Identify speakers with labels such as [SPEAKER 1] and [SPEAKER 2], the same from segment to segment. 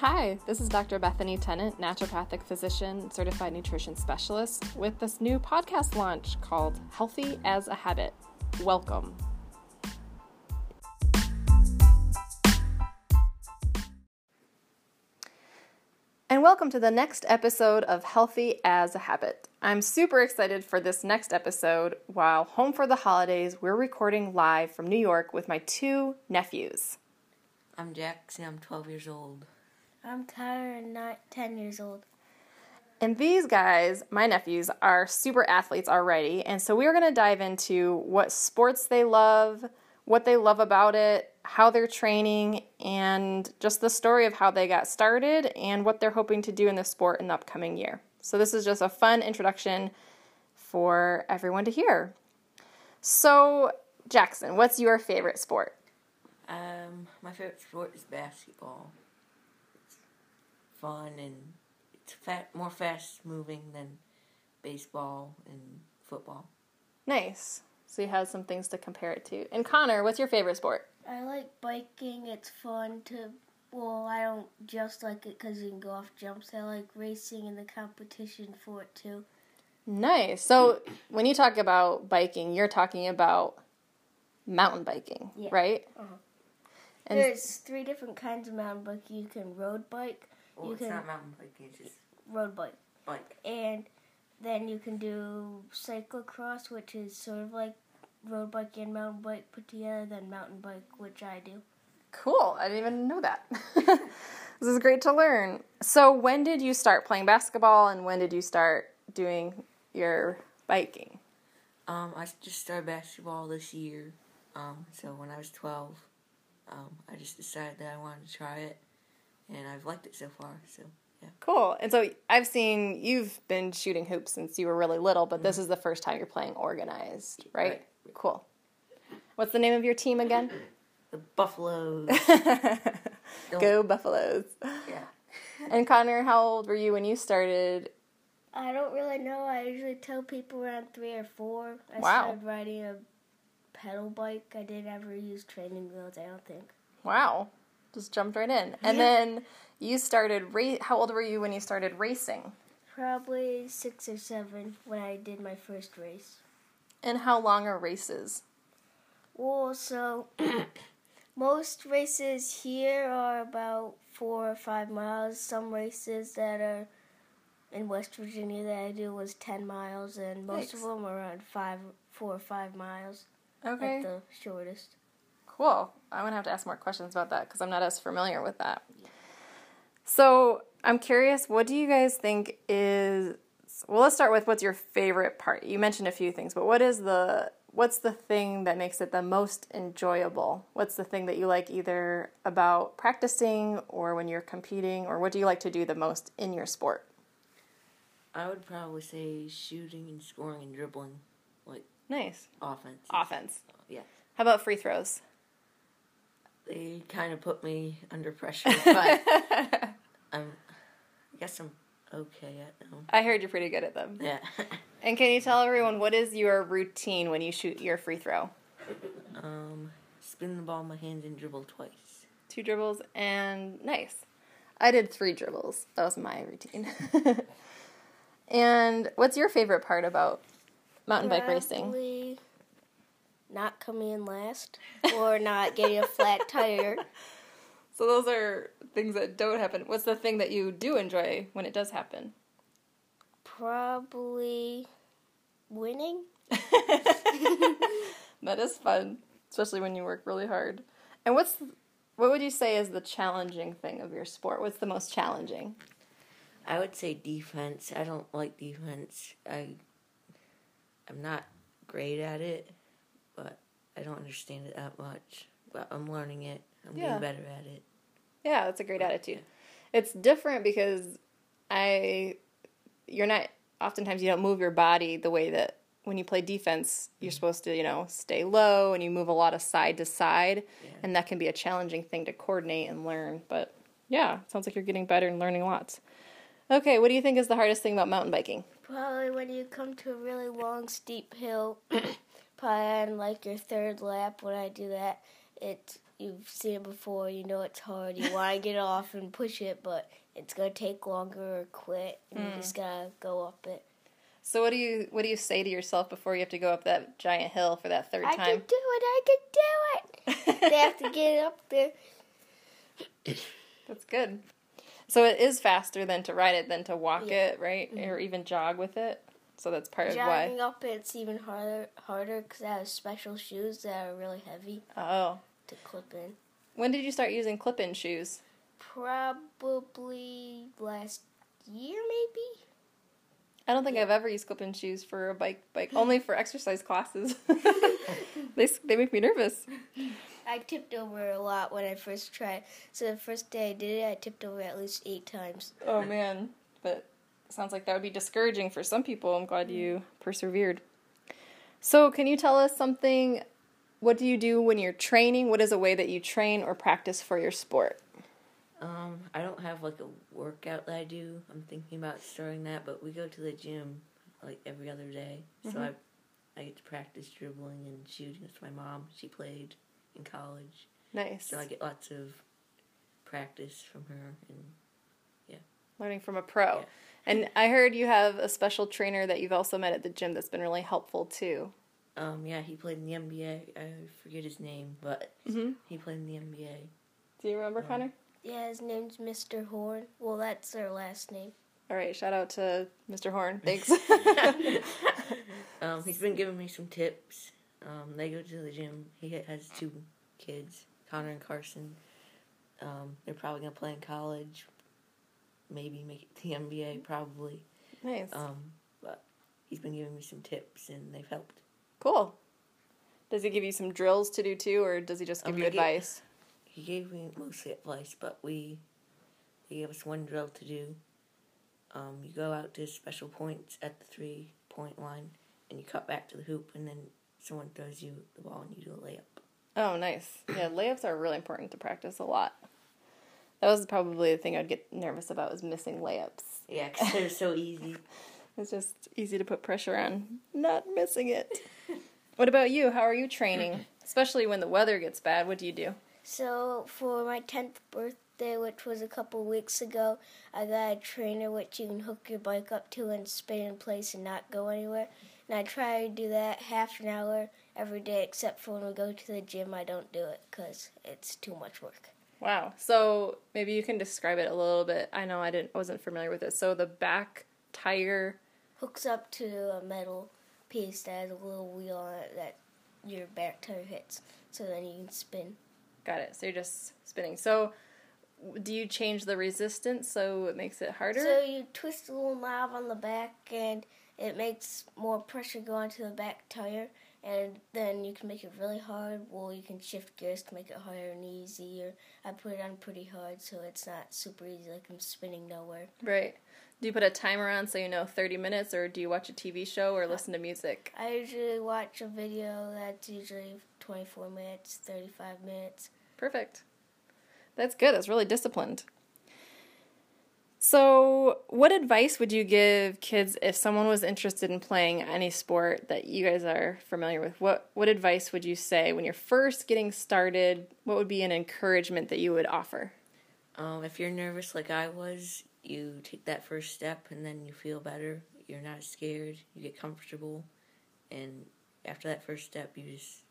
[SPEAKER 1] Hi, this is Dr. Bethany Tennant, naturopathic physician, certified nutrition specialist, with this new podcast launch called Healthy as a Habit. Welcome. And welcome to the next episode of Healthy as a Habit. I'm super excited for this next episode. While home for the holidays, we're recording live from New York with my two nephews.
[SPEAKER 2] I'm Jackson. I'm 12 years old.
[SPEAKER 3] I'm Tyler and not 10 years old.
[SPEAKER 1] And these guys, my nephews, are super athletes already. And so we're going to dive into what sports they love, what they love about it, how they're training, and just the story of how they got started and what they're hoping to do in the sport in the upcoming year. So this is just a fun introduction for everyone to hear. So, Jackson, what's your favorite sport?
[SPEAKER 2] Um, my favorite sport is basketball. It's fun and it's fat, more fast moving than baseball and football.
[SPEAKER 1] Nice. So you have some things to compare it to. And Connor, what's your favorite sport?
[SPEAKER 3] I like biking. It's fun to. Well, I don't just like it because you can go off jumps. I like racing and the competition for it too.
[SPEAKER 1] Nice. So when you talk about biking, you're talking about mountain biking,
[SPEAKER 3] Yeah.
[SPEAKER 1] right?
[SPEAKER 3] Uh-huh.
[SPEAKER 1] And
[SPEAKER 3] There's three different kinds of mountain bike. You can road bike,
[SPEAKER 2] Well,
[SPEAKER 3] You
[SPEAKER 2] it's
[SPEAKER 3] can-
[SPEAKER 2] not mountain biking, it's just
[SPEAKER 3] road bike,
[SPEAKER 2] bike.
[SPEAKER 3] and then you can do cyclocross, which is sort of like road bike and mountain bike put together. Then mountain bike, which I do.
[SPEAKER 1] cool. I didn't even know that. this is great to learn. So when did you start playing basketball and when did you start doing your biking?
[SPEAKER 2] Um, I just started basketball this year. Um, so when I was 12, um, I just decided that I wanted to try it, and I've liked it so far. So yeah,
[SPEAKER 1] Cool. And so I've seen you've been shooting hoops since you were really little, but this mm-hmm. is the first time you're playing organized, right?
[SPEAKER 2] Right.
[SPEAKER 1] Cool. What's the name of your team again?
[SPEAKER 2] the Buffaloes.
[SPEAKER 1] Go Buffaloes.
[SPEAKER 2] yeah.
[SPEAKER 1] And Connor, how old were you when you started?
[SPEAKER 3] I don't really know. I usually tell people around three or four. I
[SPEAKER 1] Wow.
[SPEAKER 3] started riding a pedal bike. I didn't ever use training wheels, I don't think.
[SPEAKER 1] Wow. Just jumped right in. And
[SPEAKER 3] Yeah.
[SPEAKER 1] then you started ra- how old were you when you started racing?
[SPEAKER 3] Probably six or seven when I did my first race.
[SPEAKER 1] And how long are races?
[SPEAKER 3] Well, so most races here are about four or five miles. Some races that are in West Virginia that I do was ten miles, and most of them are around five, four or five miles
[SPEAKER 1] Okay.
[SPEAKER 3] at the shortest.
[SPEAKER 1] Cool. I'm going to have to ask more questions about that because I'm not as familiar with that. So I'm curious, what do you guys think is. Well, let's start with what's your favorite part. You mentioned a few things, but what is the. What's the thing that makes it the most enjoyable? What's the thing that you like either about practicing or when you're competing, or what do you like to do the most in your sport?
[SPEAKER 2] I would probably say shooting and scoring and dribbling, like
[SPEAKER 1] Nice.
[SPEAKER 2] offense.
[SPEAKER 1] Offense.
[SPEAKER 2] Yeah.
[SPEAKER 1] How about free throws?
[SPEAKER 2] They kind of put me under pressure, but I'm, I guess I'm okay at them.
[SPEAKER 1] I heard you're pretty good at them.
[SPEAKER 2] Yeah.
[SPEAKER 1] And can you tell everyone what is your routine when you shoot your free throw?
[SPEAKER 2] um, spin the ball in my hands and dribble twice.
[SPEAKER 1] Two dribbles and nice. I did three dribbles. That was my routine. and what's your favorite part about mountain bike racing?
[SPEAKER 3] Probably Not coming in last, or not getting a flat tire.
[SPEAKER 1] So those are things that don't happen. What's the thing that you do enjoy when it does happen?
[SPEAKER 3] Probably winning.
[SPEAKER 1] That is fun, especially when you work really hard. And what's what would you say is the challenging thing of your sport? What's the most challenging?
[SPEAKER 2] I would say defense. I don't like defense. I I'm not great at it, but I don't understand it that much. But I'm learning it. I'm
[SPEAKER 1] Yeah.
[SPEAKER 2] getting better at it.
[SPEAKER 1] Yeah, that's a great attitude. It's different because I you're not oftentimes you don't move your body the way that when you play defense, you're mm-hmm. supposed to, you know, stay low and you move a lot of side to side
[SPEAKER 2] Yeah.
[SPEAKER 1] and that can be a challenging thing to coordinate and learn. But yeah, sounds like you're getting better and learning lots. Okay, what do you think is the hardest thing about mountain biking?
[SPEAKER 3] Probably when you come to a really long, steep hill, probably on like your third lap when I do that, it's you've seen it before. You know it's hard. You want to get off and push it, but it's gonna take longer or quit. And You hmm. just gotta go up it.
[SPEAKER 1] So what do you what do you say to yourself before you have to go up that giant hill for that third
[SPEAKER 3] I can
[SPEAKER 1] time?
[SPEAKER 3] do it. I can do it. they have to get up there.
[SPEAKER 1] That's good. So it is faster than to ride it than to walk
[SPEAKER 3] Yeah.
[SPEAKER 1] it, right? Or mm-hmm. even jog with it. So that's part of
[SPEAKER 3] Jogging
[SPEAKER 1] why.
[SPEAKER 3] up it's even harder harder because I have special shoes that are really heavy
[SPEAKER 1] Oh.
[SPEAKER 3] to clip in.
[SPEAKER 1] When did you start using clip-in shoes?
[SPEAKER 3] Probably last year, maybe.
[SPEAKER 1] I don't think I've ever used clip-in shoes for a bike bike only for exercise classes. they they make me nervous.
[SPEAKER 3] I tipped over a lot when I first tried. So the first day I did it, I tipped over at least eight times.
[SPEAKER 1] Oh man, but sounds like that would be discouraging for some people. I'm glad you persevered. So, can you tell us something? What do you do when you're training? What is a way that you train or practice for your sport?
[SPEAKER 2] Um, I don't have like a workout that I do. I'm thinking about starting that, but we go to the gym like every other day, so I I get to practice dribbling and shooting with my mom. She played in college,
[SPEAKER 1] Nice.
[SPEAKER 2] so I get lots of practice from her. And yeah.
[SPEAKER 1] Learning from a pro.
[SPEAKER 2] Yeah.
[SPEAKER 1] And I heard you have a special trainer that you've also met at the gym that's been really helpful too.
[SPEAKER 2] um, yeah, he played in the NBA. I forget his name, but
[SPEAKER 1] Mm-hmm.
[SPEAKER 2] he played in the NBA.
[SPEAKER 1] Do you remember,
[SPEAKER 2] Yeah.
[SPEAKER 1] Connor?
[SPEAKER 3] Yeah, his name's Mr. Horn. Well, that's their last name.
[SPEAKER 1] All right, shout out to Mr. Horn. Thanks.
[SPEAKER 2] Um, he's been giving me some tips. Um, they go to the gym. He has two kids, Connor and Carson. Um, they're probably gonna play in college. Maybe make it to the NBA, probably.
[SPEAKER 1] nice.
[SPEAKER 2] Um, but he's been giving me some tips, and they've helped.
[SPEAKER 1] cool. Does he give you some drills to do too, or does he just give
[SPEAKER 2] Um,
[SPEAKER 1] you advice?
[SPEAKER 2] He gave me mostly advice, but we he gave us one drill to do. Um, you go out to special points at the three point line, and you cut back to the hoop, and then someone throws you the ball, and you do a layup.
[SPEAKER 1] Oh, nice. Yeah, layups are really important to practice a lot. That was probably the thing I'd get nervous about was missing layups.
[SPEAKER 2] Yeah, 'cause they're so easy.
[SPEAKER 1] It's just easy to put pressure on not missing it. what about you? How are you training? Especially when the weather gets bad, what do you do?
[SPEAKER 3] So for my 10th birthday, which was a couple weeks ago, I got a trainer which you can hook your bike up to and spin in place and not go anywhere. And I try to do that half an hour every day, except for when we go to the gym, I don't do it because it's too much work.
[SPEAKER 1] Wow. So maybe you can describe it a little bit. I know I didn't wasn't familiar with it. So the back tire
[SPEAKER 3] Hooks up to a metal piece that has a little wheel on it that your back tire hits, so then you can spin.
[SPEAKER 1] got it. So you're just spinning. So do you change the resistance so it makes it harder?
[SPEAKER 3] So you twist a little knob on the back, and it makes more pressure go onto the back tire, and then you can make it really hard. Well, you can shift gears to make it harder and easier. I put it on pretty hard, so it's not super easy, like I'm spinning nowhere.
[SPEAKER 1] right. Do you put a timer on so you know 30 minutes or do you watch a TV show or listen to music?
[SPEAKER 3] I usually watch a video that's usually 24 minutes, 35 minutes.
[SPEAKER 1] Perfect. That's good. That's really disciplined. So, what advice would you give kids if someone was interested in playing any sport that you guys are familiar with? What what advice would you say when you're first getting started? What would be an encouragement that you would offer?
[SPEAKER 2] Um, if you're nervous like I was, you take that first step, and then you feel better. You're not scared. You get comfortable, and after that first step, you just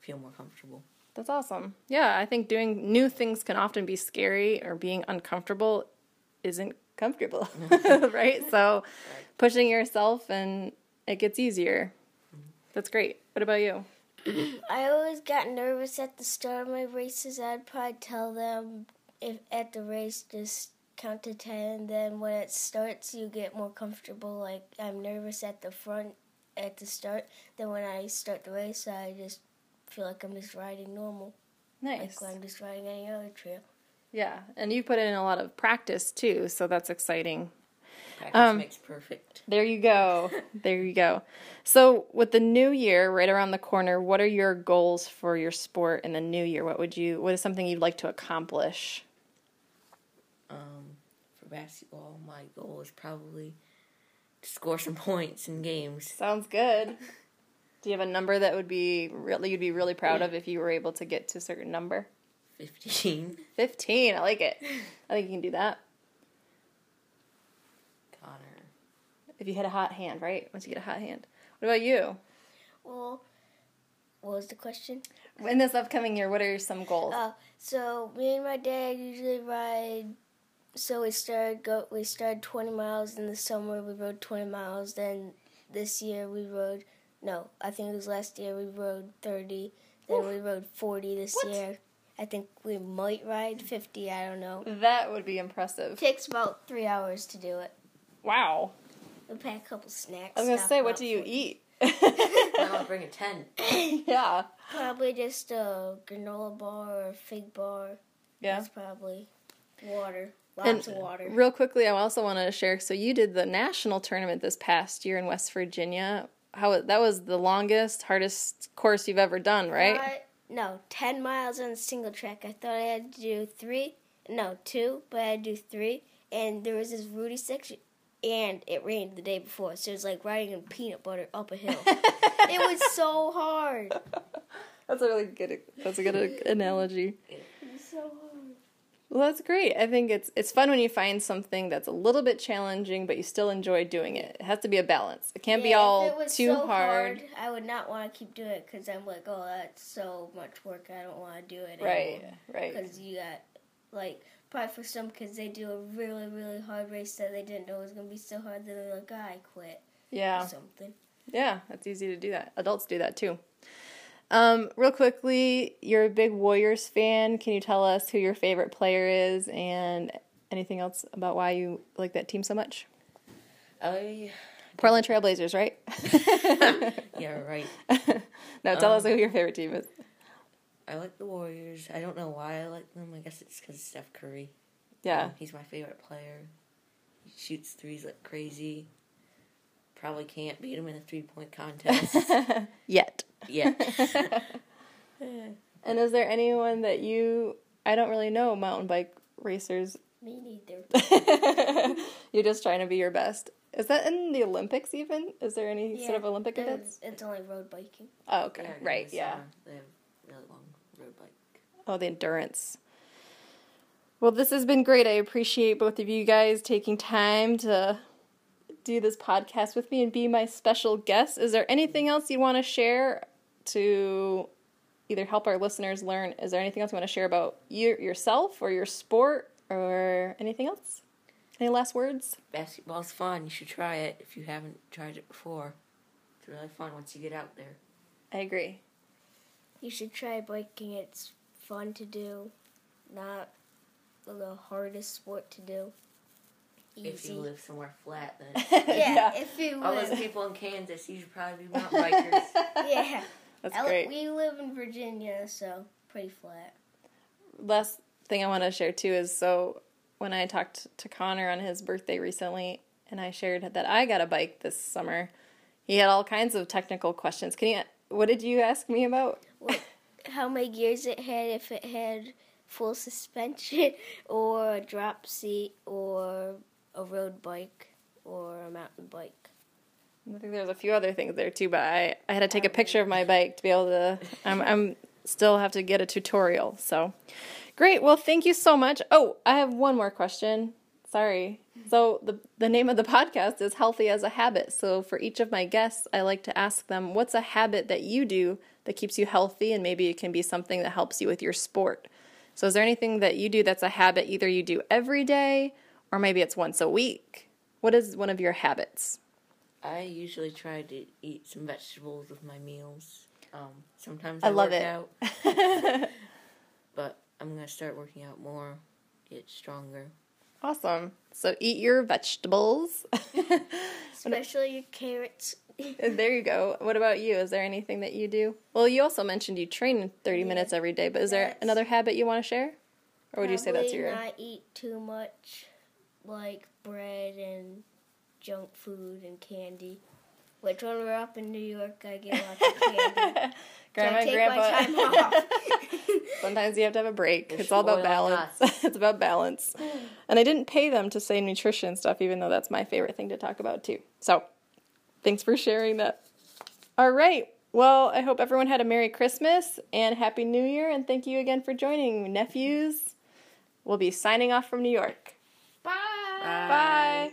[SPEAKER 2] feel more comfortable.
[SPEAKER 1] That's awesome. Yeah, I think doing new things can often be scary or being uncomfortable isn't comfortable, right? So, pushing yourself and it gets easier. Mm-hmm. That's great. What about you?
[SPEAKER 3] I always got nervous at the start of my races. I'd probably tell them if at the race just count to ten. Then when it starts, you get more comfortable. Like I'm nervous at the front at the start. Then when I start the race, I just feel like I'm just riding normal,
[SPEAKER 1] Nice.
[SPEAKER 3] like I'm just riding any other trail.
[SPEAKER 1] Yeah, and you put in a lot of practice too, so that's exciting.
[SPEAKER 2] Practice
[SPEAKER 1] Um,
[SPEAKER 2] makes perfect.
[SPEAKER 1] There you go. there you go. So, with the new year right around the corner, what are your goals for your sport in the new year? What would you what is something you'd like to accomplish?
[SPEAKER 2] Um, for basketball, my goal is probably to score some points in games.
[SPEAKER 1] Sounds good. Do you have a number that would be really you'd be really proud of if you were able to get to a certain number?
[SPEAKER 2] 15.
[SPEAKER 1] 15. I like it. I think you can do that.
[SPEAKER 2] Connor.
[SPEAKER 1] If you had a hot hand, right? Once you get a hot hand. What about you?
[SPEAKER 3] Well, what was the question?
[SPEAKER 1] In this upcoming year, what are some goals?
[SPEAKER 3] Uh, so me and my dad usually ride. So we started go. We started 20 miles in the summer. We rode 20 miles. Then this year we rode. No, I think it was last year we rode 30. Then we rode 40 this
[SPEAKER 1] What?
[SPEAKER 3] year. I think we might ride 50. I don't know.
[SPEAKER 1] that would be impressive.
[SPEAKER 3] takes about three hours to do it.
[SPEAKER 1] Wow.
[SPEAKER 3] We'll pack a couple snacks.
[SPEAKER 1] I was gonna say, what do you
[SPEAKER 3] for-
[SPEAKER 1] eat?
[SPEAKER 2] I'm gonna bring a tent.
[SPEAKER 1] yeah.
[SPEAKER 3] Probably just a granola bar or a fig bar.
[SPEAKER 1] Yeah.
[SPEAKER 3] That's probably water. Lots
[SPEAKER 1] And
[SPEAKER 3] of water.
[SPEAKER 1] real quickly, I also wanted to share. So you did the national tournament this past year in West Virginia. How that was the longest, hardest course you've ever done, right?
[SPEAKER 3] Uh, no, 10 miles on a single track. I thought I had to do three. No, two, but I had to do three. And there was this Rudy section, and it rained the day before. So it was like riding in peanut butter up a hill. it was so hard.
[SPEAKER 1] That's a really good. That's a good analogy.
[SPEAKER 3] It was so hard.
[SPEAKER 1] Well, that's great. I think it's it's fun when you find something that's a little bit challenging, but you still enjoy doing it. It has to be a balance. It can't be
[SPEAKER 3] Yeah, if
[SPEAKER 1] all
[SPEAKER 3] it was
[SPEAKER 1] too
[SPEAKER 3] so
[SPEAKER 1] hard.
[SPEAKER 3] I would not want to keep doing it because I'm like, oh, that's so much work. I don't want to do it.
[SPEAKER 1] Right, right.
[SPEAKER 3] Because you got, like, probably for some kids, they do a really, really hard race that they didn't know was going to be so hard that they're like, ah, I quit
[SPEAKER 1] Yeah,
[SPEAKER 3] something.
[SPEAKER 1] yeah. it's easy to do that. Adults do that too. Um, real quickly, you're a big Warriors fan. Can you tell us who your favorite player is and anything else about why you like that team so much?
[SPEAKER 2] I.
[SPEAKER 1] Portland Trailblazers, right?
[SPEAKER 2] Yeah, right.
[SPEAKER 1] no, tell
[SPEAKER 2] Um,
[SPEAKER 1] us who your favorite team is.
[SPEAKER 2] I like the Warriors. I don't know why I like them. I guess it's because Steph Curry.
[SPEAKER 1] Yeah.
[SPEAKER 2] Um, he's my favorite player. He shoots threes like crazy. Probably can't beat him in a three point contest
[SPEAKER 1] Yet.
[SPEAKER 2] yet.
[SPEAKER 1] And is there anyone that you I don't really know mountain bike racers.
[SPEAKER 3] Me neither.
[SPEAKER 1] You're just trying to be your best. Is that in the Olympics even? Is there any sort of Olympic
[SPEAKER 3] There's-
[SPEAKER 1] events?
[SPEAKER 3] It's only road biking.
[SPEAKER 1] Oh, okay.
[SPEAKER 2] Yeah,
[SPEAKER 1] right, yeah.
[SPEAKER 2] summer, They have really long road bike.
[SPEAKER 1] Oh, the endurance. Well, this has been great. I appreciate both of you guys taking time to do this podcast with me and be my special guest. Is there anything else you want to share to either help our listeners learn? Is there anything else you want to share about you yourself or your sport or anything else? Any last words?
[SPEAKER 2] Basketball's fun. You should try it if you haven't tried it before. It's really fun once you get out there.
[SPEAKER 1] I agree.
[SPEAKER 3] You should try biking. It's fun to do. Not the hardest sport to do. Easy.
[SPEAKER 2] If you live somewhere flat, then
[SPEAKER 3] yeah, if you
[SPEAKER 2] all those people in Kansas, you should probably be mountain bikers.
[SPEAKER 3] Yeah.
[SPEAKER 1] That's
[SPEAKER 3] I
[SPEAKER 1] great.
[SPEAKER 3] We live in Virginia, so pretty flat.
[SPEAKER 1] last thing I want to share too is so when I talked to Connor on his birthday recently, and I shared that I got a bike this summer, he had all kinds of technical questions. Can you? What did you ask me about?
[SPEAKER 3] How many gears it had, if it had full suspension, or a drop seat, or a road bike, or a mountain bike.
[SPEAKER 1] I think there's a few other things there too, but I, I had to take a um, picture of my bike to be able to. I'm I'm still have to get a tutorial. So great. Well, thank you so much. Oh, I have one more question. Sorry. So the the name of the podcast is Healthy as a Habit. So for each of my guests, I like to ask them, what's a habit that you do that keeps you healthy, and maybe it can be something that helps you with your sport. So is there anything that you do that's a habit either you do every day or maybe it's once a week? What is one of your habits?
[SPEAKER 2] I usually try to eat some vegetables with my meals. Um, sometimes
[SPEAKER 1] I
[SPEAKER 2] I,
[SPEAKER 1] love
[SPEAKER 2] work
[SPEAKER 1] it.
[SPEAKER 2] out, but I'm gonna start working out more, get stronger.
[SPEAKER 1] Awesome. So eat your vegetables.
[SPEAKER 3] Especially your carrots.
[SPEAKER 1] there you go. What about you? Is there anything that you do? Well, you also mentioned you train 30 minutes every day, but is there another habit you want to share? Or would you say that's
[SPEAKER 3] Probably
[SPEAKER 1] your
[SPEAKER 3] not eat too much, like bread and junk food and candy. Which when we're up in New York, I get lots of candy.
[SPEAKER 1] grandma
[SPEAKER 3] I take
[SPEAKER 1] grandpa?
[SPEAKER 3] my time off.
[SPEAKER 1] Sometimes you have to have a break.
[SPEAKER 2] There's
[SPEAKER 1] it's all about balance. it's about balance. And I didn't pay them to say nutrition stuff, even though that's my favorite thing to talk about too. So thanks for sharing that. All right. Well, I hope everyone had a Merry Christmas and Happy New Year, and thank you again for joining, nephews. We'll be signing off from New York.
[SPEAKER 3] Bye.
[SPEAKER 1] Bye.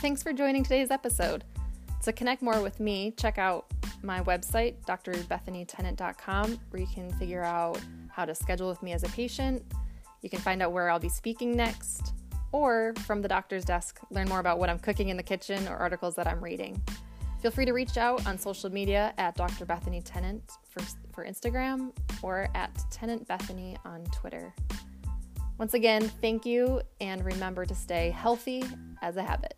[SPEAKER 1] Thanks for joining today's episode. To connect more with me, check out my website, drbethanytennant.com, where you can figure out how to schedule with me as a patient. You can find out where I'll be speaking next, or from the doctor's desk, learn more about what I'm cooking in the kitchen or articles that I'm reading. Feel free to reach out on social media at Dr. Bethany Tennant for, for Instagram or at Tennant Bethany on Twitter. Once again, thank you, and remember to stay healthy as a habit.